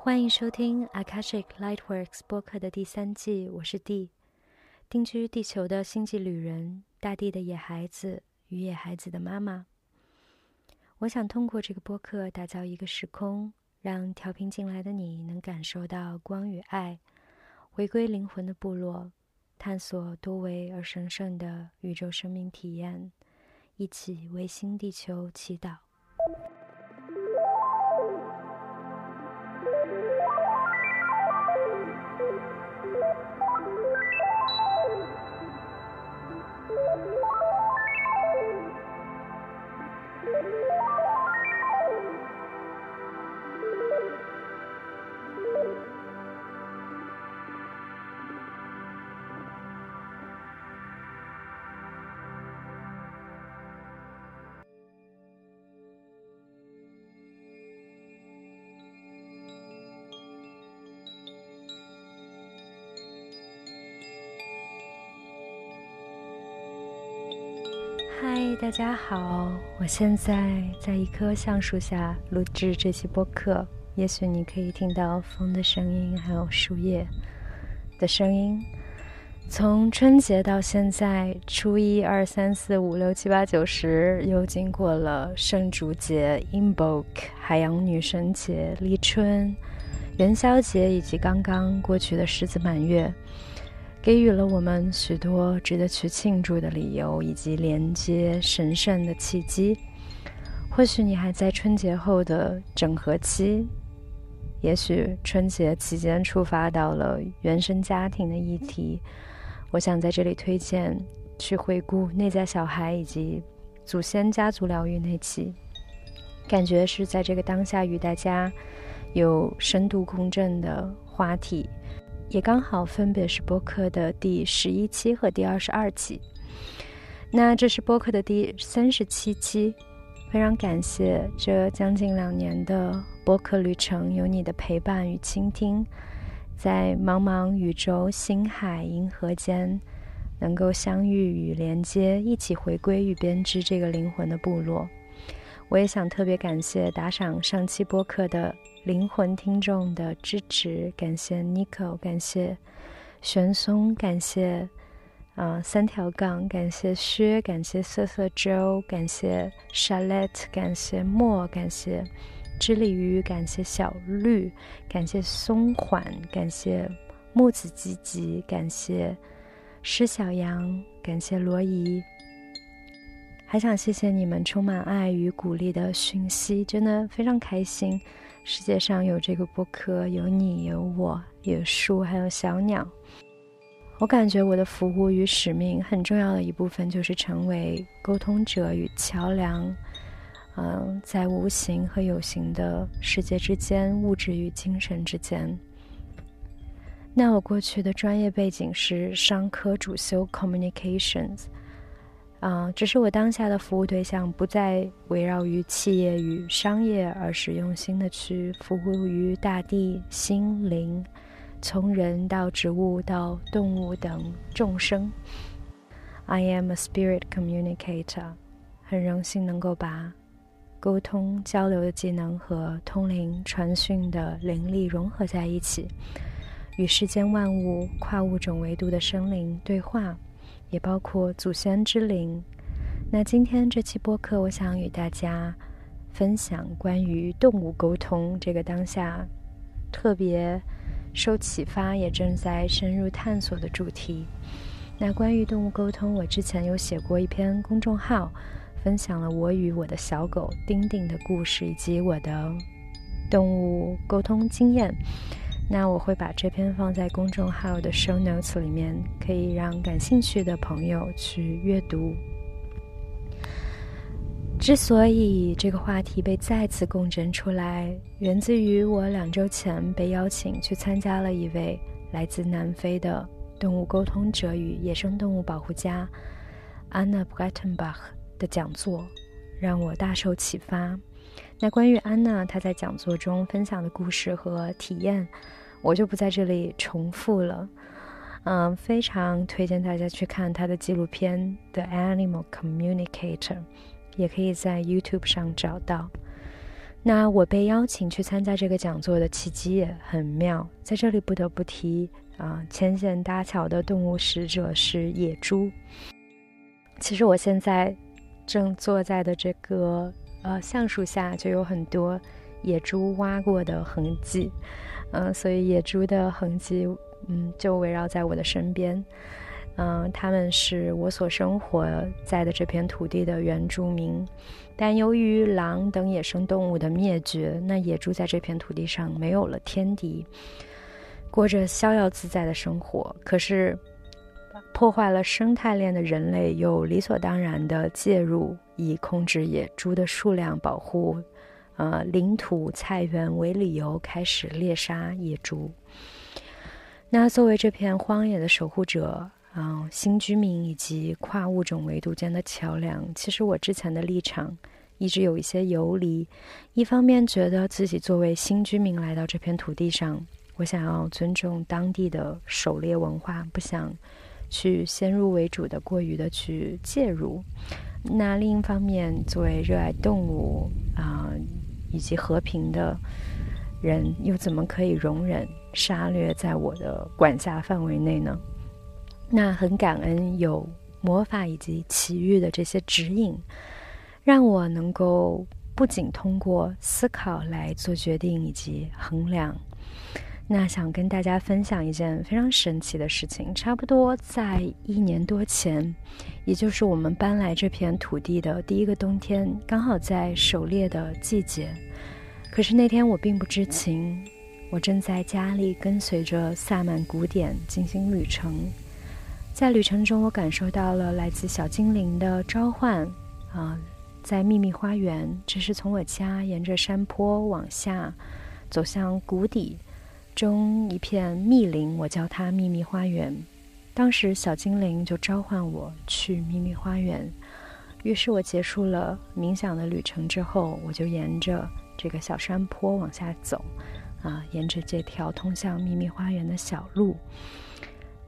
欢迎收听 Akashic Lightworks 播客的第三季，我是 D，定居地球的星际旅人，大地的野孩子与野孩子的妈妈。我想通过这个播客打造一个时空，让调频进来的你能感受到光与爱，回归灵魂的部落，探索多维而神圣的宇宙生命体验，一起为新地球祈祷。大家好！我现在在一棵橡树下录制这期播客，也许你可以听到风的声音，还有树叶的声音。从春节到现在，初一、二、三、四、五、六、七、八、九、十，又经过了圣烛节、inbok、海洋女神节、立春、元宵节，以及刚刚过去的狮子满月。给予了我们许多值得去庆祝的理由，以及连接神圣的契机。或许你还在春节后的整合期，也许春节期间触发到了原生家庭的议题。我想在这里推荐去回顾内在小孩以及祖先家族疗愈那期，感觉是在这个当下与大家有深度共振的话题。也刚好分别是播客的第十一期和第二十二期，那这是播客的第三十七期，非常感谢这将近两年的播客旅程，有你的陪伴与倾听，在茫茫宇宙、星海、银河间，能够相遇与连接，一起回归与编织这个灵魂的部落。我也想特别感谢打赏上期播客的。灵魂听众的支持，感谢 Nico，感谢玄松，感谢啊三条杠，感谢薛，感谢瑟瑟周，感谢 Charlotte，感谢莫，感谢知鲤鱼，感谢小绿，感谢松缓，感谢木子吉吉，感谢施小阳，感谢罗姨，还想谢谢你们充满爱与鼓励的讯息，真的非常开心。世界上有这个播客，有你，有我，有树，还有小鸟。我感觉我的服务与使命很重要的一部分就是成为沟通者与桥梁。嗯，在无形和有形的世界之间，物质与精神之间。那我过去的专业背景是商科主修 Communications。啊，只是我当下的服务对象不再围绕于企业与商业，而是用心的去服务于大地、心灵，从人到植物到动物等众生。I am a spirit communicator，很荣幸能够把沟通交流的技能和通灵传讯的灵力融合在一起，与世间万物、跨物种维度的生灵对话。也包括祖先之灵。那今天这期播客，我想与大家分享关于动物沟通这个当下特别受启发，也正在深入探索的主题。那关于动物沟通，我之前有写过一篇公众号，分享了我与我的小狗丁丁的故事，以及我的动物沟通经验。那我会把这篇放在公众号的 show notes 里面，可以让感兴趣的朋友去阅读。之所以这个话题被再次共振出来，源自于我两周前被邀请去参加了一位来自南非的动物沟通者与野生动物保护家 Anna Brettenbach 的讲座，让我大受启发。那关于安娜她在讲座中分享的故事和体验，我就不在这里重复了。嗯，非常推荐大家去看她的纪录片《The Animal Communicator》，也可以在 YouTube 上找到。那我被邀请去参加这个讲座的契机也很妙，在这里不得不提啊，牵线搭桥的动物使者是野猪。其实我现在正坐在的这个呃橡树下，就有很多野猪挖过的痕迹，嗯，所以野猪的痕迹嗯就围绕在我的身边，嗯，他们是我所生活在的这片土地的原住民。但由于狼等野生动物的灭绝，那野猪在这片土地上没有了天敌，过着逍遥自在的生活。可是，破坏了生态链的人类又理所当然的介入，以控制野猪的数量、保护呃领土菜园为理由，开始猎杀野猪。那作为这片荒野的守护者。啊，新居民以及跨物种维度间的桥梁。其实我之前的立场一直有一些游离，一方面觉得自己作为新居民来到这片土地上，我想要尊重当地的狩猎文化，不想去先入为主的过于的去介入。那另一方面，作为热爱动物啊以及和平的人，又怎么可以容忍杀掠在我的管辖范围内呢？那很感恩有魔法以及奇遇的这些指引，让我能够不仅通过思考来做决定以及衡量。那想跟大家分享一件非常神奇的事情，差不多在一年多前，也就是我们搬来这片土地的第一个冬天，刚好在狩猎的季节。可是那天我并不知情，我正在家里跟随着萨满古典进行旅程。在旅程中，我感受到了来自小精灵的召唤。啊，在秘密花园，这是从我家沿着山坡往下走向谷底中一片密林，我叫它秘密花园。当时小精灵就召唤我去秘密花园，于是我结束了冥想的旅程之后，我就沿着这个小山坡往下走，啊，沿着这条通向秘密花园的小路。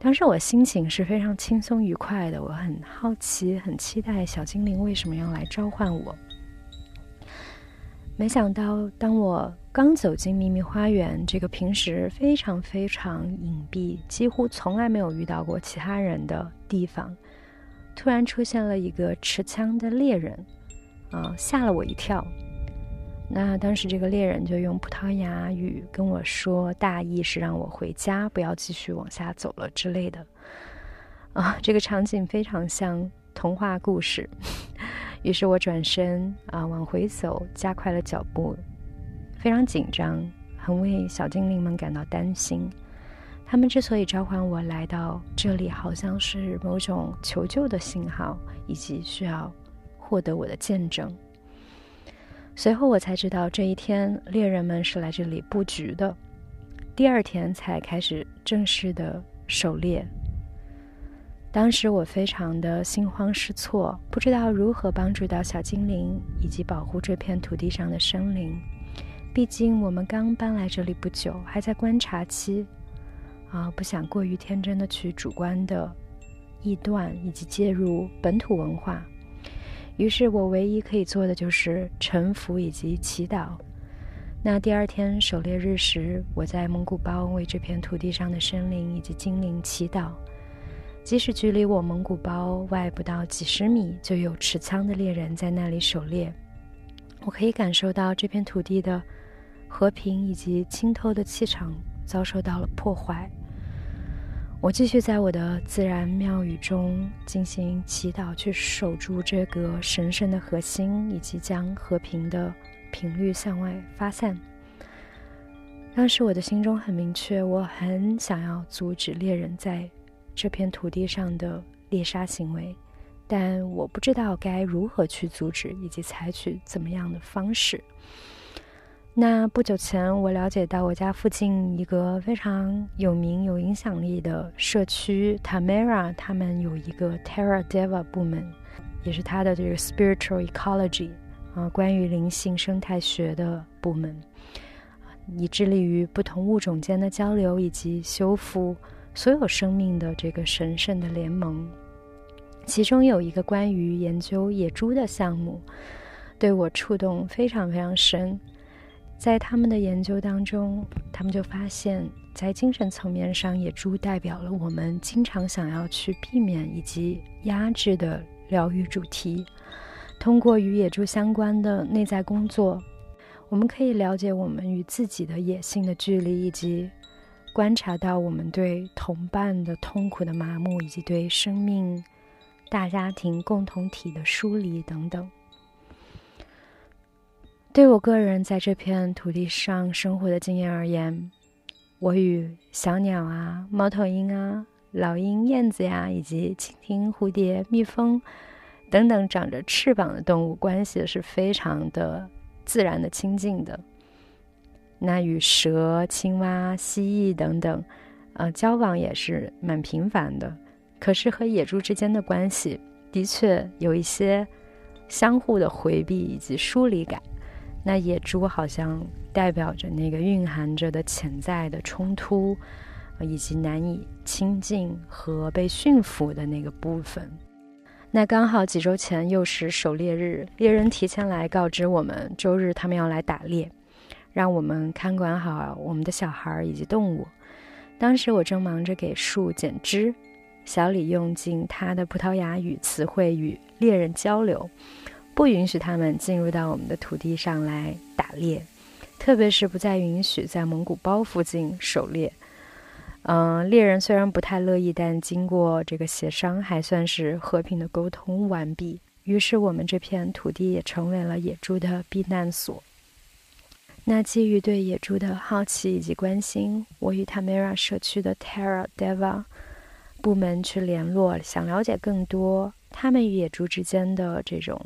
当时我心情是非常轻松愉快的，我很好奇，很期待小精灵为什么要来召唤我。没想到，当我刚走进秘密花园这个平时非常非常隐蔽、几乎从来没有遇到过其他人的地方，突然出现了一个持枪的猎人，啊，吓了我一跳。那当时这个猎人就用葡萄牙语跟我说，大意是让我回家，不要继续往下走了之类的。啊，这个场景非常像童话故事。于是我转身啊往回走，加快了脚步，非常紧张，很为小精灵们感到担心。他们之所以召唤我来到这里，好像是某种求救的信号，以及需要获得我的见证。随后我才知道，这一天猎人们是来这里布局的。第二天才开始正式的狩猎。当时我非常的心慌失措，不知道如何帮助到小精灵以及保护这片土地上的生灵。毕竟我们刚搬来这里不久，还在观察期，啊，不想过于天真的去主观的臆断以及介入本土文化。于是我唯一可以做的就是臣服以及祈祷。那第二天狩猎日时，我在蒙古包为这片土地上的生灵以及精灵祈祷。即使距离我蒙古包外不到几十米，就有持枪的猎人在那里狩猎。我可以感受到这片土地的和平以及清透的气场遭受到了破坏。我继续在我的自然庙宇中进行祈祷，去守住这个神圣的核心，以及将和平的频率向外发散。当时我的心中很明确，我很想要阻止猎人在这片土地上的猎杀行为，但我不知道该如何去阻止，以及采取怎么样的方式。那不久前，我了解到我家附近一个非常有名、有影响力的社区 Tamara，他们有一个 Terra Deva 部门，也是它的这个 Spiritual Ecology 啊，关于灵性生态学的部门，以致力于不同物种间的交流以及修复所有生命的这个神圣的联盟。其中有一个关于研究野猪的项目，对我触动非常非常深。在他们的研究当中，他们就发现，在精神层面上，野猪代表了我们经常想要去避免以及压制的疗愈主题。通过与野猪相关的内在工作，我们可以了解我们与自己的野性的距离，以及观察到我们对同伴的痛苦的麻木，以及对生命大家庭共同体的疏离等等。对我个人在这片土地上生活的经验而言，我与小鸟啊、猫头鹰啊、老鹰、燕子呀，以及蜻蜓、蝴蝶、蜜蜂等等长着翅膀的动物关系是非常的自然的亲近的。那与蛇、青蛙、蜥蜴等等，呃，交往也是蛮频繁的。可是和野猪之间的关系，的确有一些相互的回避以及疏离感。那野猪好像代表着那个蕴含着的潜在的冲突，以及难以亲近和被驯服的那个部分。那刚好几周前又是狩猎日，猎人提前来告知我们，周日他们要来打猎，让我们看管好我们的小孩以及动物。当时我正忙着给树剪枝，小李用尽他的葡萄牙语词汇与猎人交流。不允许他们进入到我们的土地上来打猎，特别是不再允许在蒙古包附近狩猎。嗯，猎人虽然不太乐意，但经过这个协商，还算是和平的沟通完毕。于是，我们这片土地也成为了野猪的避难所。那基于对野猪的好奇以及关心，我与 Tamara 社区的 Terra Deva 部门去联络，想了解更多他们与野猪之间的这种。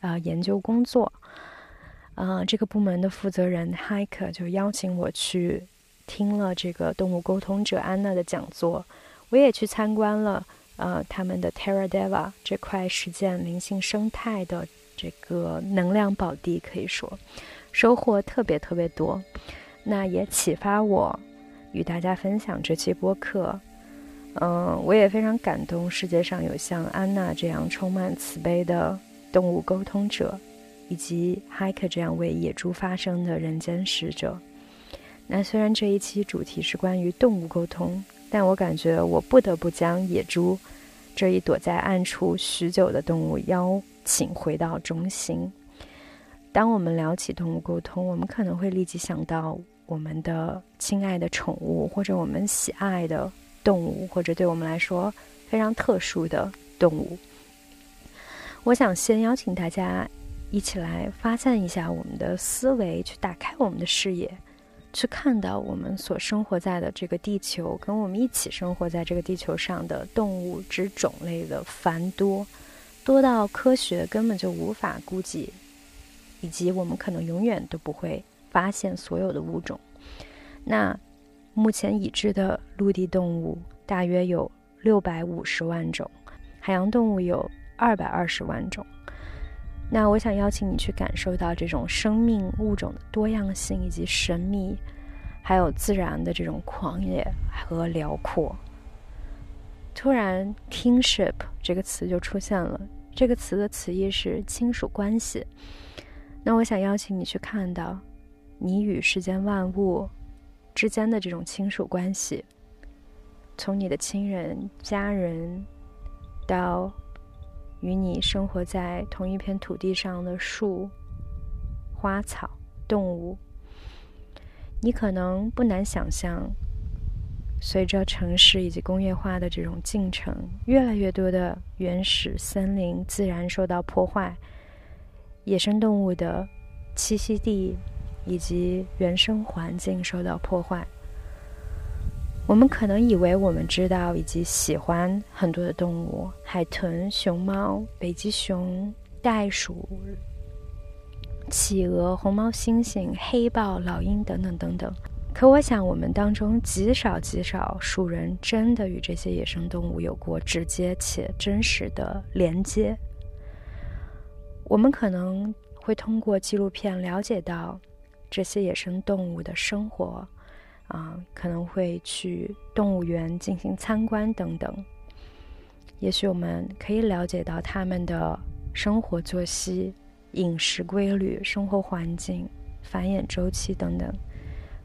啊，研究工作，啊，这个部门的负责人 Hike 就邀请我去听了这个动物沟通者安娜的讲座，我也去参观了呃他们的 Terra Deva 这块实践灵性生态的这个能量宝地，可以说收获特别特别多。那也启发我与大家分享这期播客。嗯，我也非常感动，世界上有像安娜这样充满慈悲的。动物沟通者，以及 Hike 这样为野猪发声的人间使者。那虽然这一期主题是关于动物沟通，但我感觉我不得不将野猪这一躲在暗处许久的动物邀请回到中心。当我们聊起动物沟通，我们可能会立即想到我们的亲爱的宠物，或者我们喜爱的动物，或者对我们来说非常特殊的动物。我想先邀请大家一起来发散一下我们的思维，去打开我们的视野，去看到我们所生活在的这个地球，跟我们一起生活在这个地球上的动物之种类的繁多，多到科学根本就无法估计，以及我们可能永远都不会发现所有的物种。那目前已知的陆地动物大约有六百五十万种，海洋动物有。二百二十万种，那我想邀请你去感受到这种生命物种的多样性以及神秘，还有自然的这种狂野和辽阔。突然，kingship 这个词就出现了，这个词的词义是亲属关系。那我想邀请你去看到，你与世间万物之间的这种亲属关系，从你的亲人、家人到。与你生活在同一片土地上的树、花草、动物，你可能不难想象，随着城市以及工业化的这种进程，越来越多的原始森林自然受到破坏，野生动物的栖息地以及原生环境受到破坏。我们可能以为我们知道以及喜欢很多的动物，海豚、熊猫、北极熊、袋鼠、企鹅、红毛猩猩、黑豹、老鹰等等等等。可我想，我们当中极少极少数人真的与这些野生动物有过直接且真实的连接。我们可能会通过纪录片了解到这些野生动物的生活，啊，可能会去动物园进行参观等等。也许我们可以了解到他们的生活作息、饮食规律、生活环境、繁衍周期等等。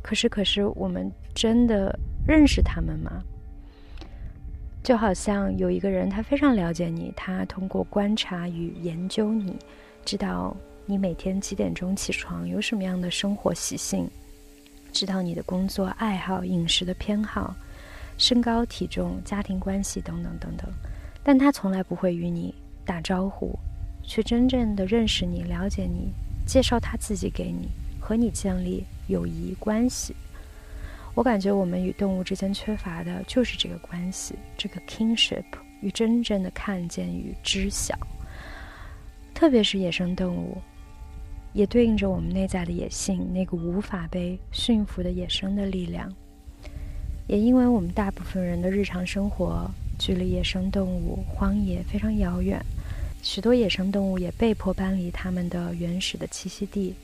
可是，可是，我们真的认识他们吗？就好像有一个人，他非常了解你，他通过观察与研究你，知道你每天几点钟起床，有什么样的生活习性，知道你的工作爱好、饮食的偏好、身高体重、家庭关系等等等等。但他从来不会与你打招呼，去真正的认识你、了解你，介绍他自己给你，和你建立友谊关系。我感觉我们与动物之间缺乏的就是这个关系，这个 kinship 与真正的看见与知晓。特别是野生动物，也对应着我们内在的野性，那个无法被驯服的野生的力量。也因为我们大部分人的日常生活距离野生动物、荒野非常遥远，许多野生动物也被迫搬离它们的原始的栖息地。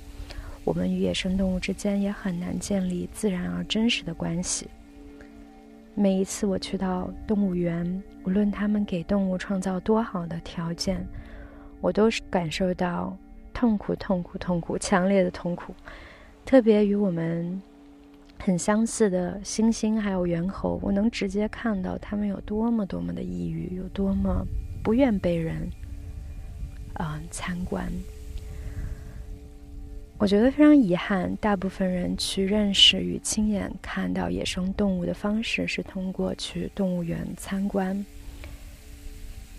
我们与野生动物之间也很难建立自然而真实的关系。每一次我去到动物园，无论他们给动物创造多好的条件，我都是感受到痛苦、痛苦、痛苦、强烈的痛苦。特别与我们很相似的猩猩还有猿猴，我能直接看到他们有多么多么的抑郁，有多么不愿被人啊参观。我觉得非常遗憾，大部分人去认识与亲眼看到野生动物的方式是通过去动物园参观。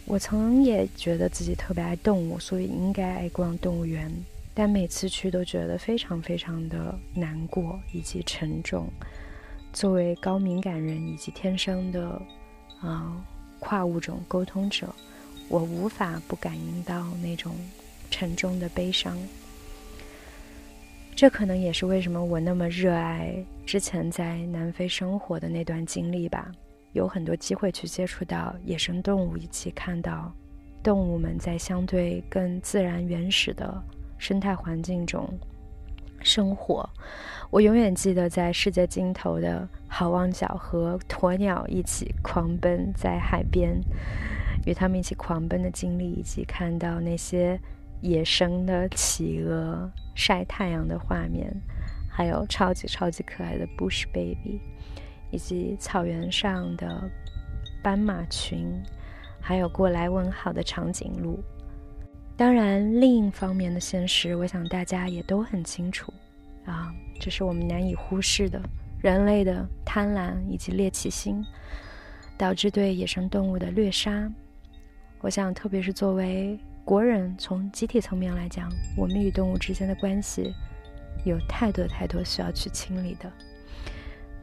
我曾也觉得自己特别爱动物，所以应该爱逛动物园，但每次去都觉得非常非常的难过以及沉重。作为高敏感人以及天生的啊跨物种沟通者，我无法不感应到那种沉重的悲伤。这可能也是为什么我那么热爱之前在南非生活的那段经历吧。有很多机会去接触到野生动物，以及看到动物们在相对更自然原始的生态环境中生活。我永远记得在世界尽头的好望角和鸵鸟一起狂奔在海边，与他们一起狂奔的经历，以及看到那些。野生的企鹅晒太阳的画面，还有超级超级可爱的 Bush Baby，以及草原上的斑马群，还有过来问好的长颈鹿。当然，另一方面的现实，我想大家也都很清楚啊，这是我们难以忽视的人类的贪婪以及猎奇心，导致对野生动物的掠杀。我想，特别是作为。国人从集体层面来讲，我们与动物之间的关系有太多太多需要去清理的。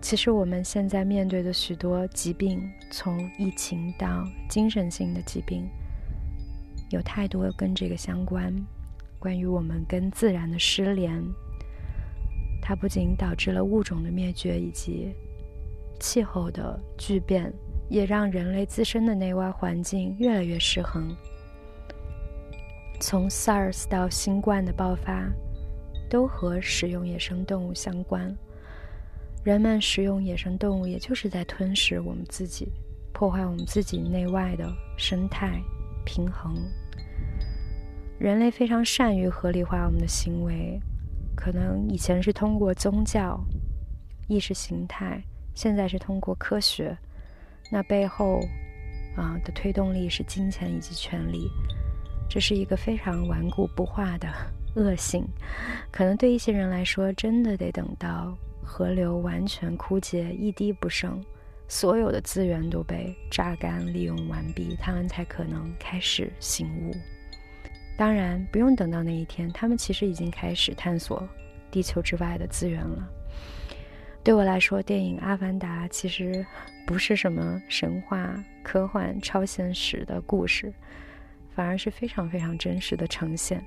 其实我们现在面对的许多疾病，从疫情到精神性的疾病，有太多跟这个相关。关于我们跟自然的失联，它不仅导致了物种的灭绝以及气候的巨变，也让人类自身的内外环境越来越失衡。从 SARS 到新冠的爆发，都和使用野生动物相关。人们食用野生动物，也就是在吞噬我们自己，破坏我们自己内外的生态平衡。人类非常善于合理化我们的行为，可能以前是通过宗教、意识形态，现在是通过科学。那背后啊的推动力是金钱以及权力。这是一个非常顽固不化的 恶性，可能对一些人来说，真的得等到河流完全枯竭、一滴不剩，所有的资源都被榨干、利用完毕，他们才可能开始醒悟。当然，不用等到那一天，他们其实已经开始探索地球之外的资源了。对我来说，电影《阿凡达》其实不是什么神话、科幻、超现实的故事。反而是非常非常真实的呈现。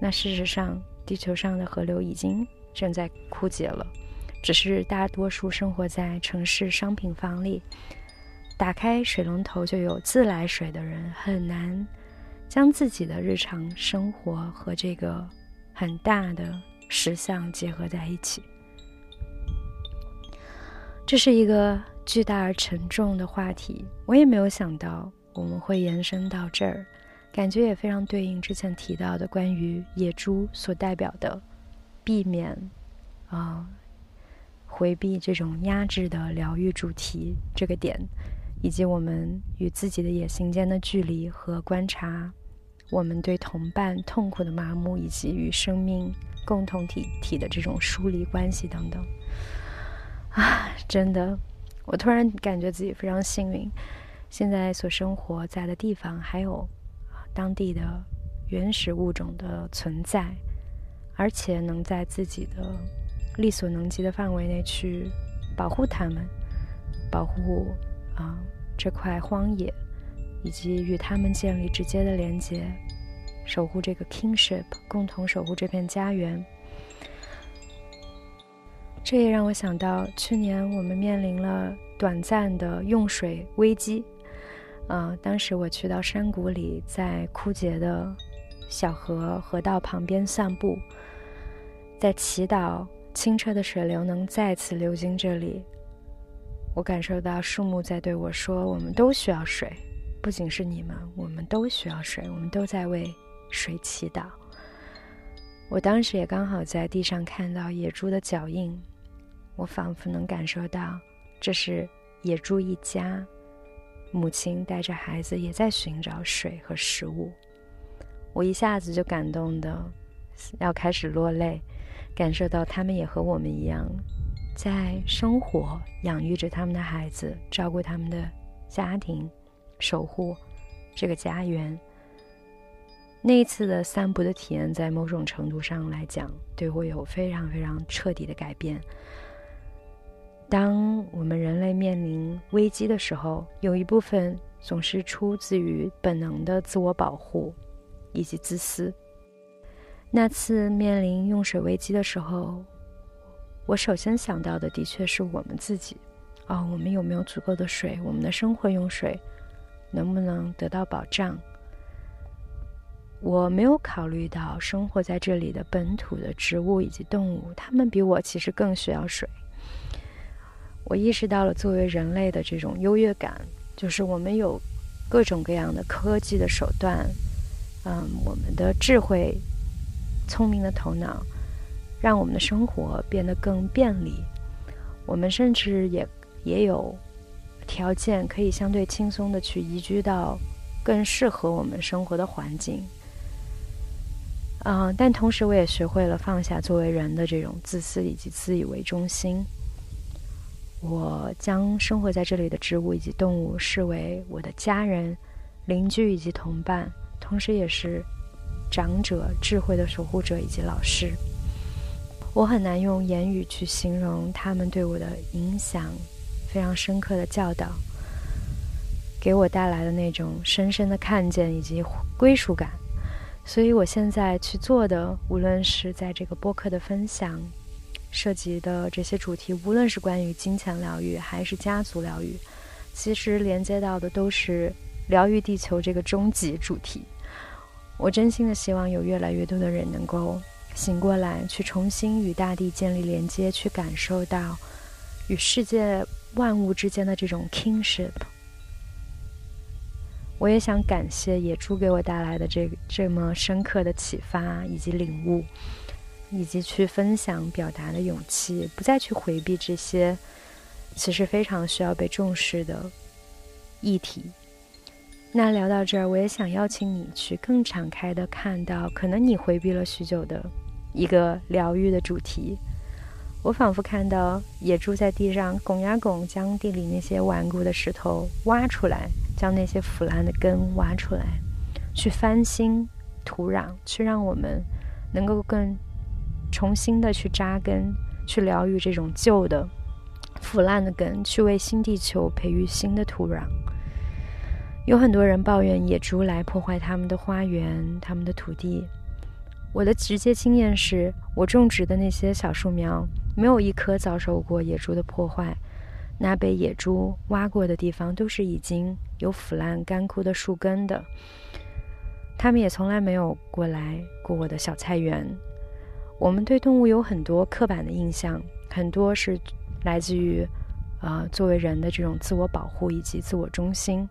那事实上，地球上的河流已经正在枯竭了，只是大多数生活在城市商品房里，打开水龙头就有自来水的人很难将自己的日常生活和这个很大的石像结合在一起。这是一个巨大而沉重的话题，我也没有想到我们会延伸到这儿，感觉也非常对应之前提到的关于野猪所代表的避免啊回避这种压制的疗愈主题这个点，以及我们与自己的野心间的距离和观察我们对同伴痛苦的麻木，以及与生命共同体体的这种疏离关系等等。啊，真的，我突然感觉自己非常幸运，现在所生活在的地方还有当地的原始物种的存在，而且能在自己的力所能及的范围内去保护它们，保护啊这块荒野，以及与他们建立直接的连接，守护这个 kingship，共同守护这片家园。这也让我想到，去年我们面临了短暂的用水危机。啊，当时我去到山谷里，在枯竭的小河河道旁边散步，在祈祷清澈的水流能再次流经这里。我感受到树木在对我说：“我们都需要水，不仅是你们，我们都需要水，我们都在为水祈祷。”我当时也刚好在地上看到野猪的脚印。我仿佛能感受到，这是野猪一家，母亲带着孩子也在寻找水和食物。我一下子就感动的要开始落泪，感受到他们也和我们一样，在生活、养育着他们的孩子，照顾他们的家庭，守护这个家园。那一次的散步的体验，在某种程度上来讲，对我有非常非常彻底的改变。当我们人类面临危机的时候，有一部分总是出自于本能的自我保护以及自私。那次面临用水危机的时候，我首先想到的的确是我们自己。哦，我们有没有足够的水？我们的生活用水能不能得到保障？我没有考虑到生活在这里的本土的植物以及动物，它们比我其实更需要水。我意识到了作为人类的这种优越感，就是我们有各种各样的科技的手段，嗯，我们的智慧、聪明的头脑，让我们的生活变得更便利。我们甚至也也有条件可以相对轻松的去移居到更适合我们生活的环境。嗯，但同时我也学会了放下作为人的这种自私以及自以为中心。我将生活在这里的植物以及动物视为我的家人、邻居以及同伴，同时也是长者、智慧的守护者以及老师。我很难用言语去形容他们对我的影响，非常深刻的教导，给我带来的那种深深的看见以及归属感。所以我现在去做的，无论是在这个播客的分享。涉及的这些主题，无论是关于金钱疗愈还是家族疗愈，其实连接到的都是疗愈地球这个终极主题。我真心的希望有越来越多的人能够醒过来，去重新与大地建立连接，去感受到与世界万物之间的这种 kingship。我也想感谢野猪给我带来的这这么深刻的启发以及领悟。以及去分享、表达的勇气，不再去回避这些其实非常需要被重视的议题。那聊到这儿，我也想邀请你去更敞开的看到，可能你回避了许久的一个疗愈的主题。我仿佛看到野猪在地上拱呀拱，将地里那些顽固的石头挖出来，将那些腐烂的根挖出来，去翻新土壤，去让我们能够更。重新的去扎根，去疗愈这种旧的、腐烂的根，去为新地球培育新的土壤。有很多人抱怨野猪来破坏他们的花园、他们的土地。我的直接经验是，我种植的那些小树苗，没有一棵遭受过野猪的破坏。那被野猪挖过的地方，都是已经有腐烂、干枯的树根的。他们也从来没有过来过我的小菜园。我们对动物有很多刻板的印象，很多是来自于，呃，作为人的这种自我保护以及自我中心。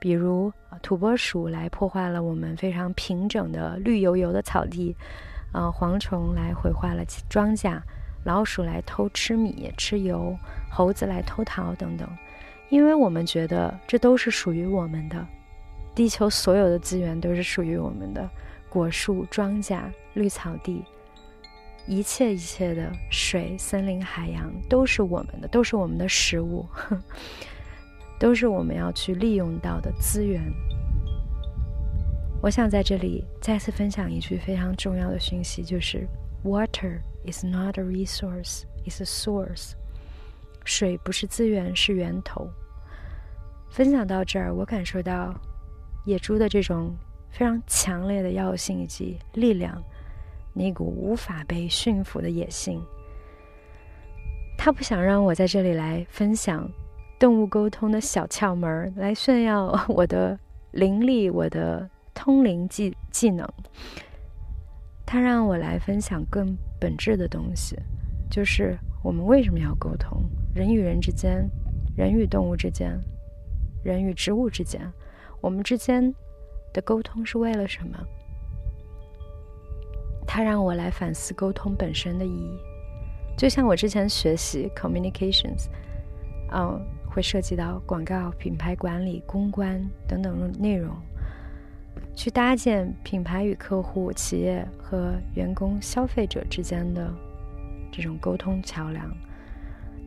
比如土拨鼠来破坏了我们非常平整的绿油油的草地，呃，蝗虫来毁坏了庄稼，老鼠来偷吃米吃油，猴子来偷桃等等。因为我们觉得这都是属于我们的，地球所有的资源都是属于我们的，果树、庄稼、绿草地，一切一切的水、森林、海洋都是我们的，都是我们的食物。都是我们要去利用到的资源。我想在这里再次分享一句非常重要的讯息，就是 “Water is not a resource, it's a source。”水不是资源，是源头。分享到这儿，我感受到野猪的这种非常强烈的药性以及力量，那股无法被驯服的野性。他不想让我在这里来分享。动物沟通的小窍门来炫耀我的灵力，我的通灵技技能。他让我来分享更本质的东西，就是我们为什么要沟通？人与人之间，人与动物之间，人与植物之间，我们之间的沟通是为了什么？他让我来反思沟通本身的意义，就像我之前学习 communications，嗯。会涉及到广告、品牌管理、公关等等内容，去搭建品牌与客户、企业和员工、消费者之间的这种沟通桥梁。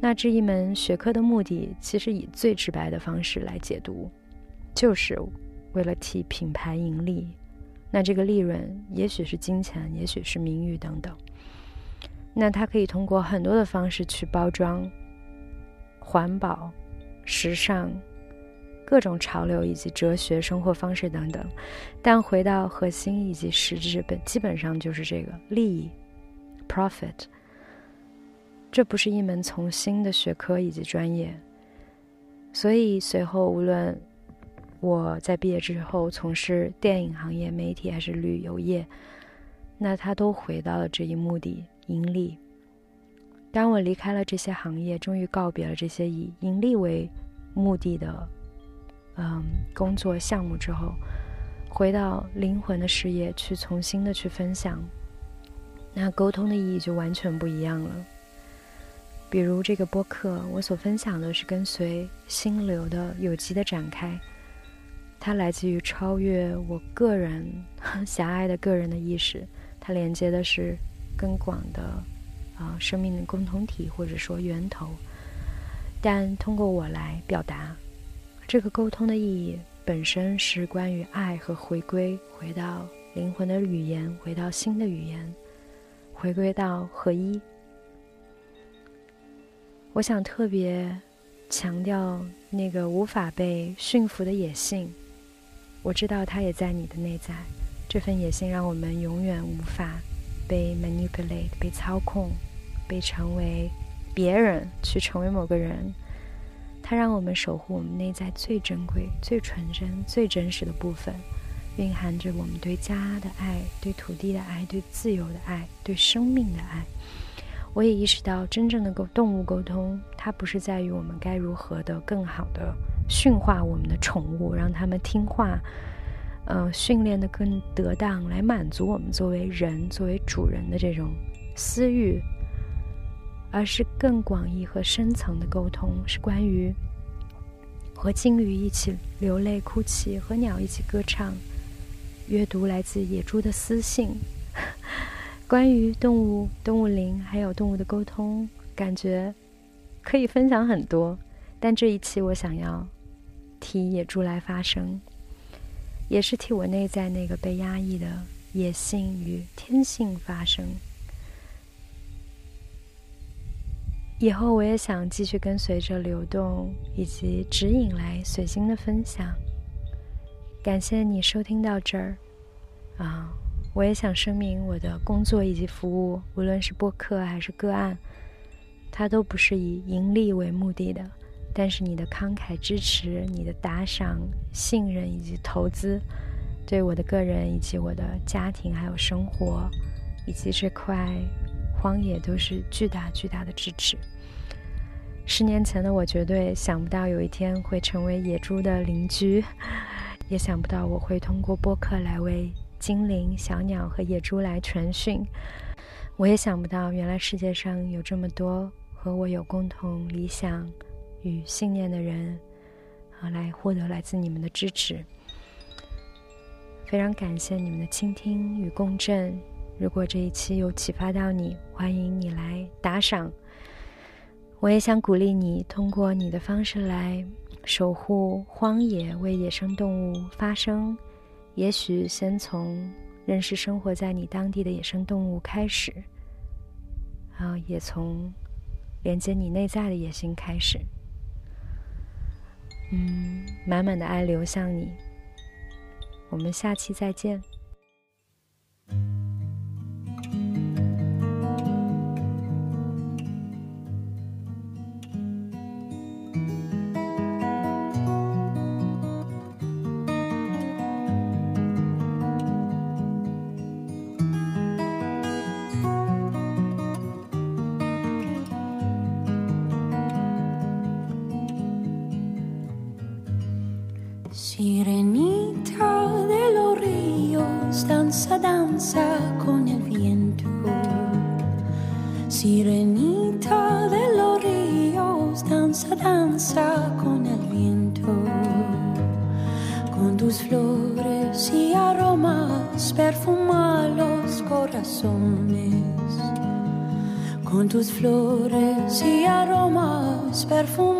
那这一门学科的目的，其实以最直白的方式来解读，就是为了替品牌盈利。那这个利润，也许是金钱，也许是名誉等等。那它可以通过很多的方式去包装环保。时尚、各种潮流以及哲学、生活方式等等，但回到核心以及实质本，基本上就是这个利益 （profit）。这不是一门从新的学科以及专业，所以随后无论我在毕业之后从事电影行业、媒体还是旅游业，那他都回到了这一目的：盈利。当我离开了这些行业，终于告别了这些以盈利为目的的嗯工作项目之后，回到灵魂的事业去重新的去分享，那沟通的意义就完全不一样了。比如这个播客，我所分享的是跟随心流的有机的展开，它来自于超越我个人狭隘的个人的意识，它连接的是更广的。啊，生命的共同体或者说源头，但通过我来表达这个沟通的意义，本身是关于爱和回归，回到灵魂的语言，回到新的语言，回归到合一。我想特别强调那个无法被驯服的野性，我知道它也在你的内在，这份野心让我们永远无法。被 manipulate，被操控，被成为别人，去成为某个人，它让我们守护我们内在最珍贵、最纯真、最真实的部分，蕴含着我们对家的爱、对土地的爱、对自由的爱、对生命的爱。我也意识到，真正的沟动物沟通，它不是在于我们该如何的更好的驯化我们的宠物，让它们听话。呃，训练的更得当，来满足我们作为人、作为主人的这种私欲，而是更广义和深层的沟通，是关于和鲸鱼一起流泪哭泣，和鸟一起歌唱，阅读来自野猪的私信，关于动物、动物灵还有动物的沟通，感觉可以分享很多，但这一期我想要替野猪来发声。也是替我内在那个被压抑的野性与天性发声。以后我也想继续跟随着流动以及指引来随心的分享。感谢你收听到这儿，啊，我也想声明我的工作以及服务，无论是播客还是个案，它都不是以盈利为目的的。但是你的慷慨支持、你的打赏、信任以及投资，对我的个人以及我的家庭还有生活，以及这块荒野都是巨大巨大的支持。十年前的我绝对想不到有一天会成为野猪的邻居，也想不到我会通过播客来为精灵、小鸟和野猪来传讯。我也想不到，原来世界上有这么多和我有共同理想与信念的人，啊，来获得来自你们的支持。非常感谢你们的倾听与共振。如果这一期有启发到你，欢迎你来打赏。我也想鼓励你，通过你的方式来守护荒野，为野生动物发声。也许先从认识生活在你当地的野生动物开始，啊，也从连接你内在的野心开始。嗯，满满的爱流向你。我们下期再见。Sirenita de los ríos, danza, danza con el viento. Sirenita de los ríos, danza, danza con el viento. Con tus flores y aromas perfuma los corazones. Con tus flores y aromas perfuma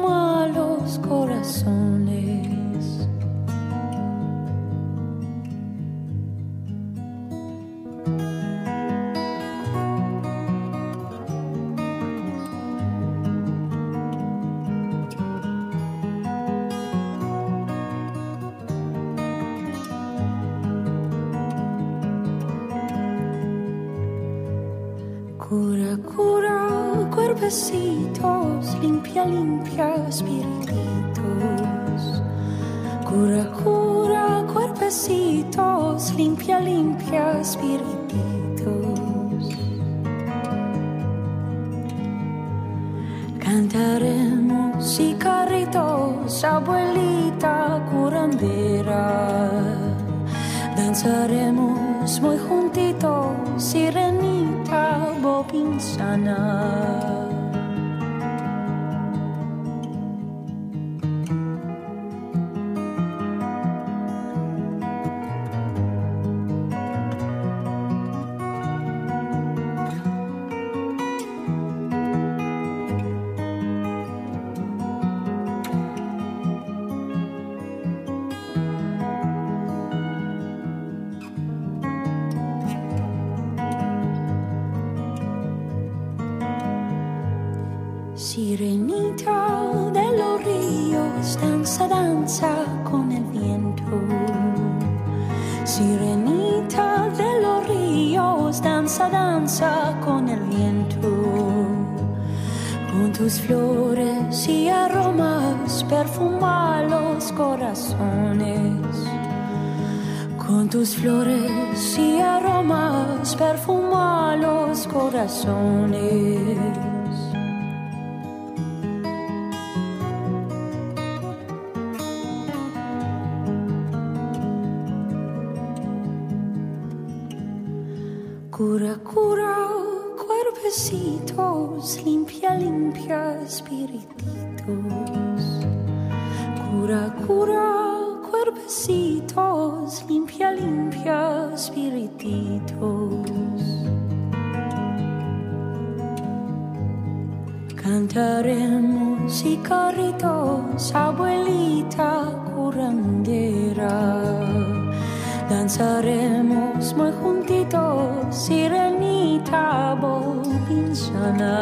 limpia, limpia, espirititos. Cantaremos y carritos, abuelita curandera. Danzaremos muy juntitos, sirenita bobin danza, danza con el viento. Con tus flores y aromas perfuma los corazones. Con tus flores y aromas perfuma los corazones. Limpia, espirititos. Cura, cura, cuerpecitos, limpia, limpia, espirititos. Cantaremos y carritos, abuelita curandera. Danzaremos muy juntitos, sirenita, bobinsana.